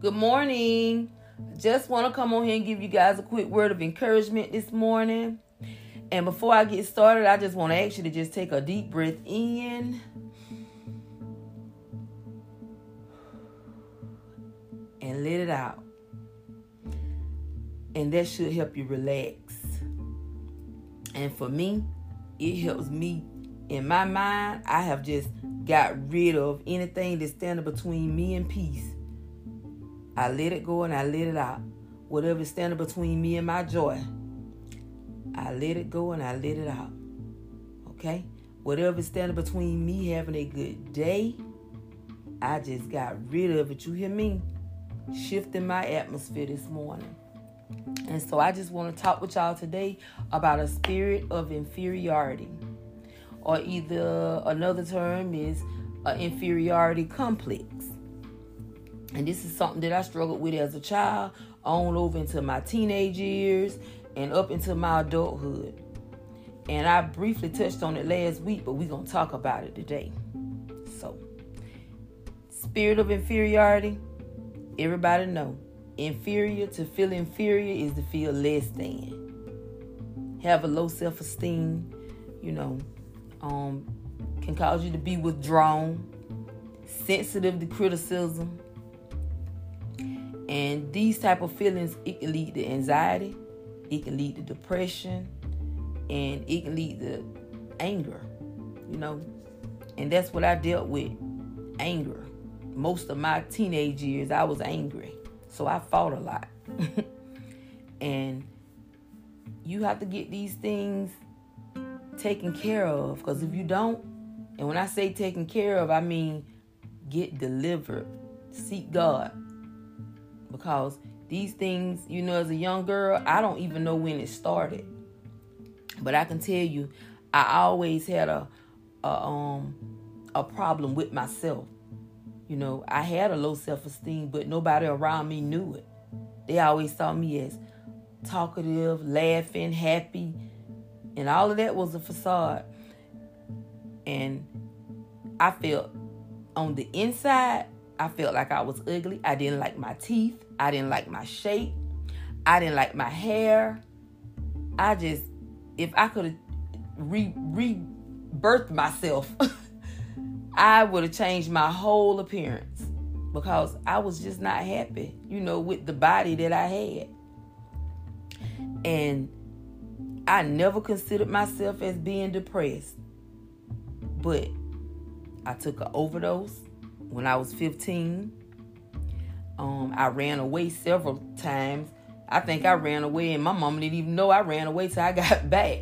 Good morning. Just want to come on here and give you guys a quick word of encouragement this morning. And before I get started, I just want to ask you to just take a deep breath in. And let it out. And that should help you relax. And for me, it helps me in my mind. I have just got rid of anything that's standing between me and peace. I let it go and I let it out. Whatever's standing between me and my joy, I let it go and I let it out. Okay? Whatever's standing between me having a good day, I just got rid of it. You hear me? Shifting my atmosphere this morning. And so I just want to talk with y'all today about a spirit of inferiority. Or either another term is an inferiority complex. And this is something that I struggled with as a child, on over into my teenage years, and up into my adulthood. And I briefly touched on it last week, but we're going to talk about it today. So, spirit of inferiority, everybody know. Inferior to feel inferior is to feel less than. Have a low self-esteem, you know, um, can cause you to be withdrawn, sensitive to criticism, and these type of feelings, it can lead to anxiety, it can lead to depression, and it can lead to anger, you know. And that's what I dealt with, anger. Most of my teenage years, I was angry. So I fought a lot. and you have to get these things taken care of. Because if you don't, and when I say taken care of, I mean get delivered. Seek God because these things, you know, as a young girl, I don't even know when it started. But I can tell you, I always had a, a um a problem with myself. You know, I had a low self-esteem, but nobody around me knew it. They always saw me as talkative, laughing, happy, and all of that was a facade. And I felt on the inside I felt like I was ugly. I didn't like my teeth. I didn't like my shape. I didn't like my hair. I just, if I could have re rebirthed myself, I would have changed my whole appearance because I was just not happy, you know, with the body that I had. And I never considered myself as being depressed. But I took an overdose when I was 15. Um, I ran away several times. I think I ran away, and my mama didn't even know I ran away till I got back.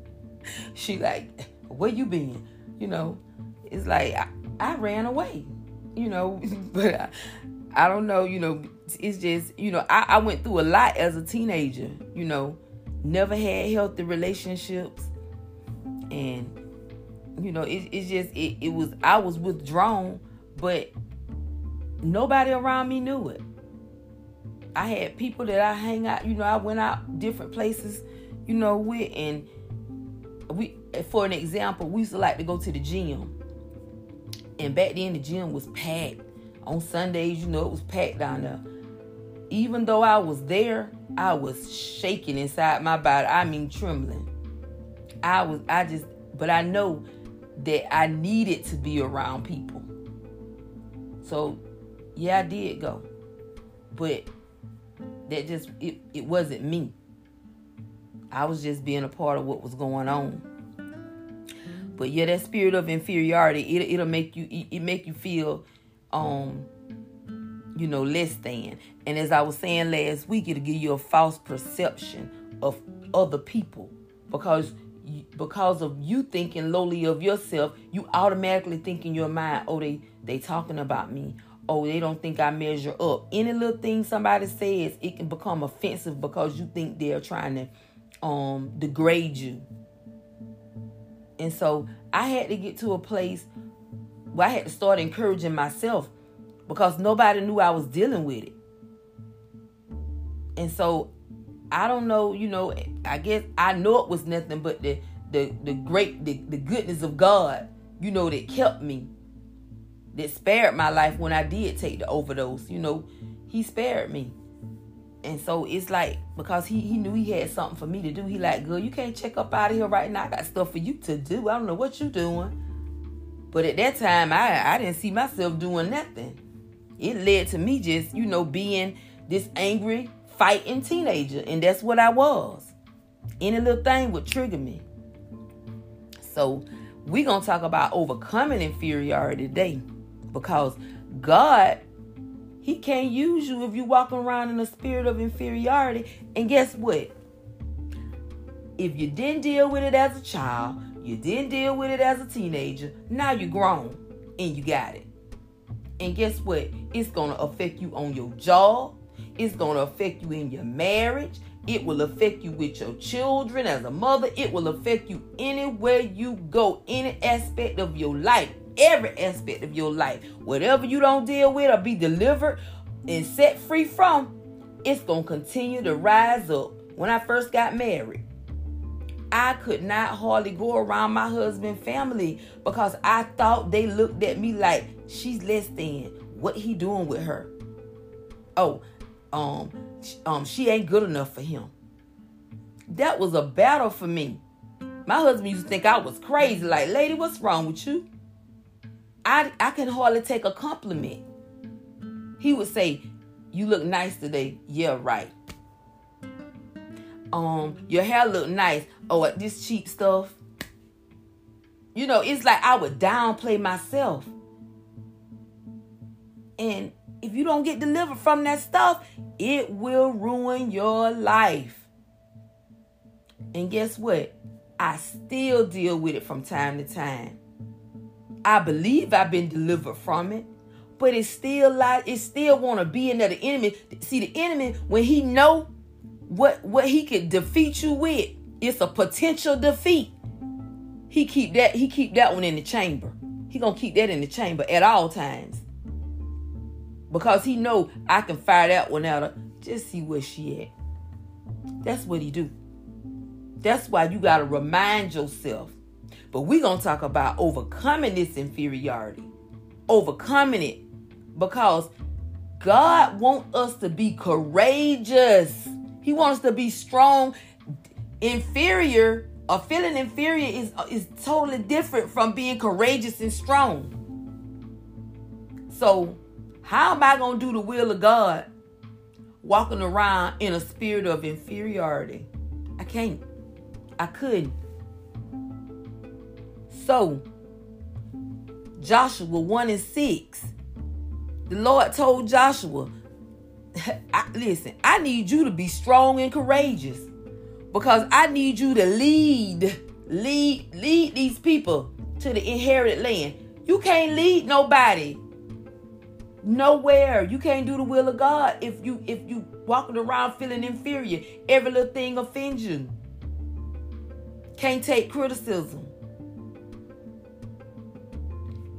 she like, where you been? You know, it's like I, I ran away. You know, but I, I, don't know. You know, it's just you know I, I went through a lot as a teenager. You know, never had healthy relationships, and you know it, it's just it, it was I was withdrawn but nobody around me knew it. I had people that I hang out, you know, I went out different places, you know, with and we for an example, we used to like to go to the gym. And back then the gym was packed. On Sundays, you know, it was packed down there. Even though I was there, I was shaking inside my body. I mean trembling. I was I just but I know that I needed to be around people. So, yeah, I did go. But that just it, it wasn't me. I was just being a part of what was going on. But yeah, that spirit of inferiority, it, it'll make you it, it make you feel um you know less than. And as I was saying last week, it'll give you a false perception of other people because because of you thinking lowly of yourself, you automatically think in your mind, oh, they they talking about me. Oh, they don't think I measure up. Any little thing somebody says, it can become offensive because you think they're trying to um degrade you. And so I had to get to a place where I had to start encouraging myself because nobody knew I was dealing with it. And so I don't know, you know, I guess I know it was nothing but the the the great the, the goodness of God, you know, that kept me, that spared my life when I did take the overdose. You know, he spared me. And so it's like because he, he knew he had something for me to do. He like, girl, you can't check up out of here right now. I got stuff for you to do. I don't know what you doing. But at that time, I I didn't see myself doing nothing. It led to me just you know being this angry, fighting teenager, and that's what I was. Any little thing would trigger me. So we're gonna talk about overcoming inferiority today because God he can't use you if you walking around in a spirit of inferiority. And guess what? If you didn't deal with it as a child, you didn't deal with it as a teenager, now you're grown and you got it. And guess what? It's going to affect you on your job. It's going to affect you in your marriage. It will affect you with your children as a mother. It will affect you anywhere you go, any aspect of your life every aspect of your life. Whatever you don't deal with or be delivered and set free from, it's going to continue to rise up. When I first got married, I could not hardly go around my husband's family because I thought they looked at me like she's less than. What he doing with her? Oh, um, um, she ain't good enough for him. That was a battle for me. My husband used to think I was crazy. Like, lady, what's wrong with you? I, I can hardly take a compliment. He would say, You look nice today. Yeah, right. Um, your hair look nice. Oh, this cheap stuff. You know, it's like I would downplay myself. And if you don't get delivered from that stuff, it will ruin your life. And guess what? I still deal with it from time to time. I believe I've been delivered from it, but it's still like it still want to be another enemy, see the enemy when he know what what he could defeat you with, it's a potential defeat. He keep that he keep that one in the chamber. He gonna keep that in the chamber at all times because he know I can fire that one out. Of, just see where she at. That's what he do. That's why you gotta remind yourself but we're going to talk about overcoming this inferiority, overcoming it because God wants us to be courageous. He wants us to be strong. Inferior or feeling inferior is, is totally different from being courageous and strong. So, how am I going to do the will of God walking around in a spirit of inferiority? I can't. I couldn't. So, Joshua 1 and 6, the Lord told Joshua, I, listen, I need you to be strong and courageous because I need you to lead, lead, lead these people to the inherited land. You can't lead nobody nowhere. You can't do the will of God if you if you walking around feeling inferior. Every little thing offends you. Can't take criticism.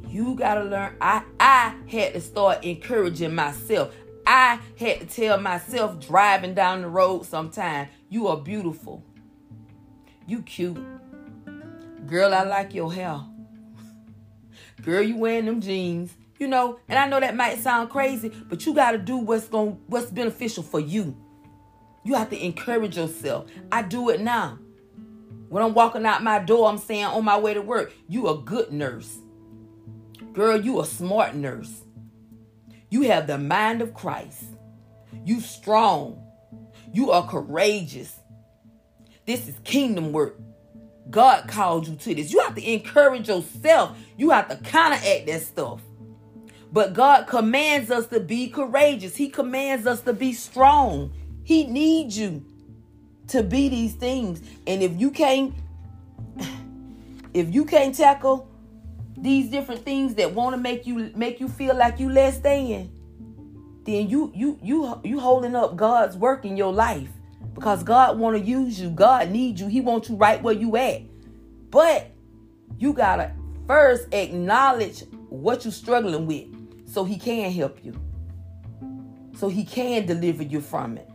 You gotta learn. I I had to start encouraging myself. I had to tell myself driving down the road sometime, you are beautiful. You cute. Girl, I like your hair. Girl, you wearing them jeans. You know, and I know that might sound crazy, but you gotta do what's going what's beneficial for you. You have to encourage yourself. I do it now. When I'm walking out my door, I'm saying on my way to work, you a good nurse. Girl, you a smart nurse. You have the mind of Christ. You strong. You are courageous. This is kingdom work. God called you to this. You have to encourage yourself. You have to counteract that stuff. But God commands us to be courageous. He commands us to be strong. He needs you to be these things. And if you can't if you can't tackle these different things that want to make you make you feel like you less than, then you you you you holding up God's work in your life because God want to use you. God needs you. He wants you right where you at. But you gotta first acknowledge what you're struggling with so he can help you. So he can deliver you from it.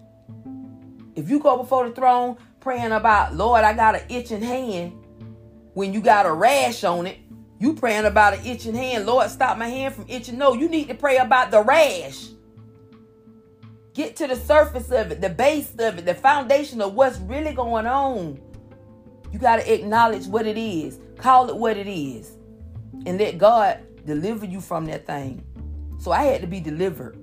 If you go before the throne praying about, Lord, I got an itching hand, when you got a rash on it, you praying about an itching hand. Lord, stop my hand from itching. No, you need to pray about the rash. Get to the surface of it, the base of it, the foundation of what's really going on. You got to acknowledge what it is, call it what it is, and let God deliver you from that thing. So I had to be delivered.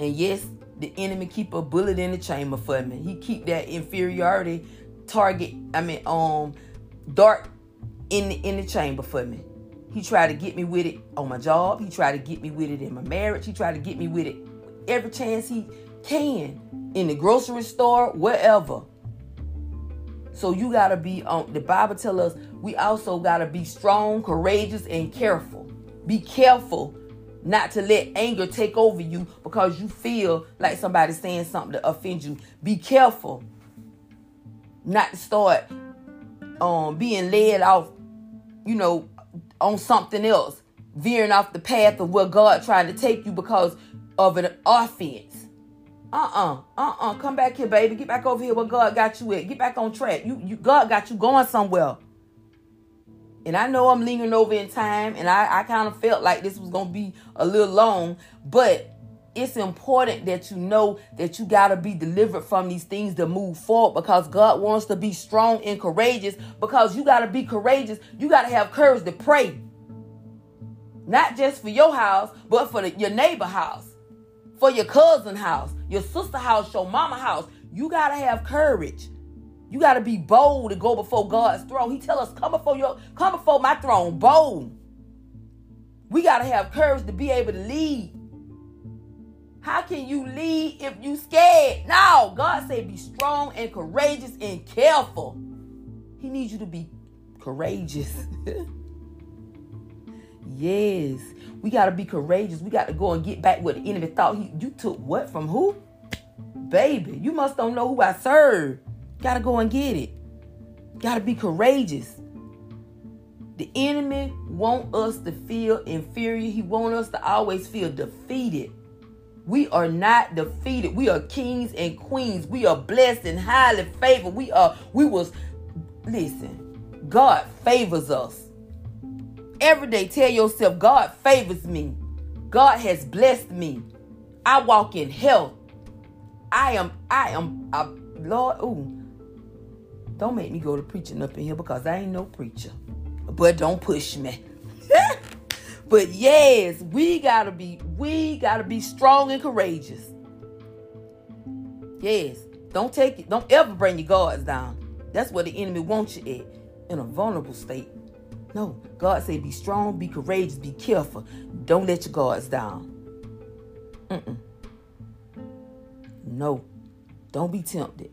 And yes, the enemy keep a bullet in the chamber for me. He keep that inferiority target, I mean, um, dart in the, in the chamber for me. He tried to get me with it on my job. He tried to get me with it in my marriage. He tried to get me with it every chance he can in the grocery store, wherever. So you gotta be on. The Bible tell us we also gotta be strong, courageous, and careful. Be careful not to let anger take over you because you feel like somebody's saying something to offend you. Be careful not to start um being led off, you know, on something else, veering off the path of where God trying to take you because of an offense. Uh-uh. Uh-uh. Come back here, baby. Get back over here where God got you at. Get back on track. You you God got you going somewhere. And I know I'm lingering over in time, and I, I kind of felt like this was gonna be a little long, but it's important that you know that you got to be delivered from these things to move forward because God wants to be strong and courageous because you got to be courageous. You got to have courage to pray. Not just for your house, but for the, your neighbor house, for your cousin house, your sister house, your mama house. You got to have courage. You got to be bold to go before God's throne. He tell us, "Come before your come before my throne bold." We got to have courage to be able to lead how can you lead if you scared? No, God said be strong and courageous and careful. He needs you to be courageous. yes, we got to be courageous. We got to go and get back what the enemy thought he you took what from who? Baby, you must don't know who I serve. Got to go and get it. Got to be courageous. The enemy want us to feel inferior. He want us to always feel defeated. We are not defeated. We are kings and queens. We are blessed and highly favored. We are, we was, listen, God favors us. Every day, tell yourself, God favors me. God has blessed me. I walk in health. I am, I am, a Lord, ooh. Don't make me go to preaching up in here because I ain't no preacher. But don't push me. But yes, we gotta be, we gotta be strong and courageous. Yes. Don't take it, don't ever bring your guards down. That's where the enemy wants you at, in a vulnerable state. No, God said be strong, be courageous, be careful. Don't let your guards down. Mm-mm. No, don't be tempted.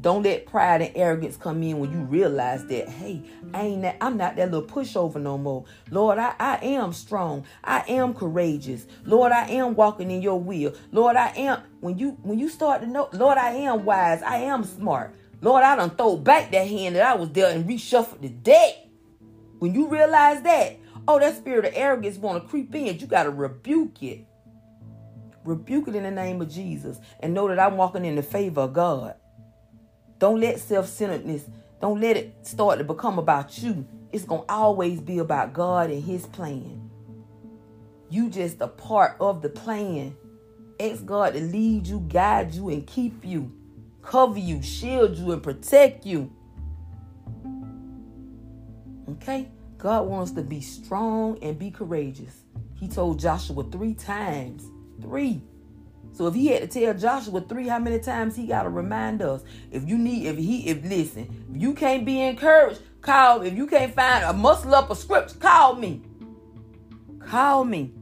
Don't let pride and arrogance come in when you realize that, hey, I ain't that, I'm not that little pushover no more. Lord, I, I am strong. I am courageous. Lord, I am walking in your will. Lord, I am when you when you start to know, Lord, I am wise. I am smart. Lord, I done throw back that hand that I was there and reshuffled the deck. When you realize that, oh, that spirit of arrogance want to creep in, you got to rebuke it. Rebuke it in the name of Jesus and know that I'm walking in the favor of God. Don't let self centeredness, don't let it start to become about you. It's going to always be about God and His plan. You just a part of the plan. Ask God to lead you, guide you, and keep you, cover you, shield you, and protect you. Okay? God wants to be strong and be courageous. He told Joshua three times. Three. So if he had to tell Joshua three how many times he got to remind us. If you need, if he, if listen, if you can't be encouraged, call. If you can't find a muscle up a script, call me. Call me.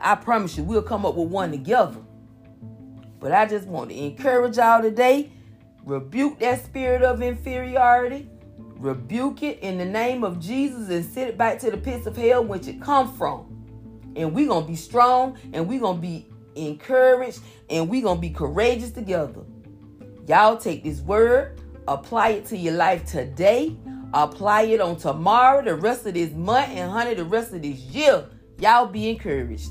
I promise you, we'll come up with one together. But I just want to encourage y'all today. Rebuke that spirit of inferiority. Rebuke it in the name of Jesus and send it back to the pits of hell which it come from. And going to be strong and going to be encouraged, and we're going to be courageous together. Y'all take this word, apply it to your life today, apply it on tomorrow, the rest of this month, and honey, the rest of this year. Y'all be encouraged.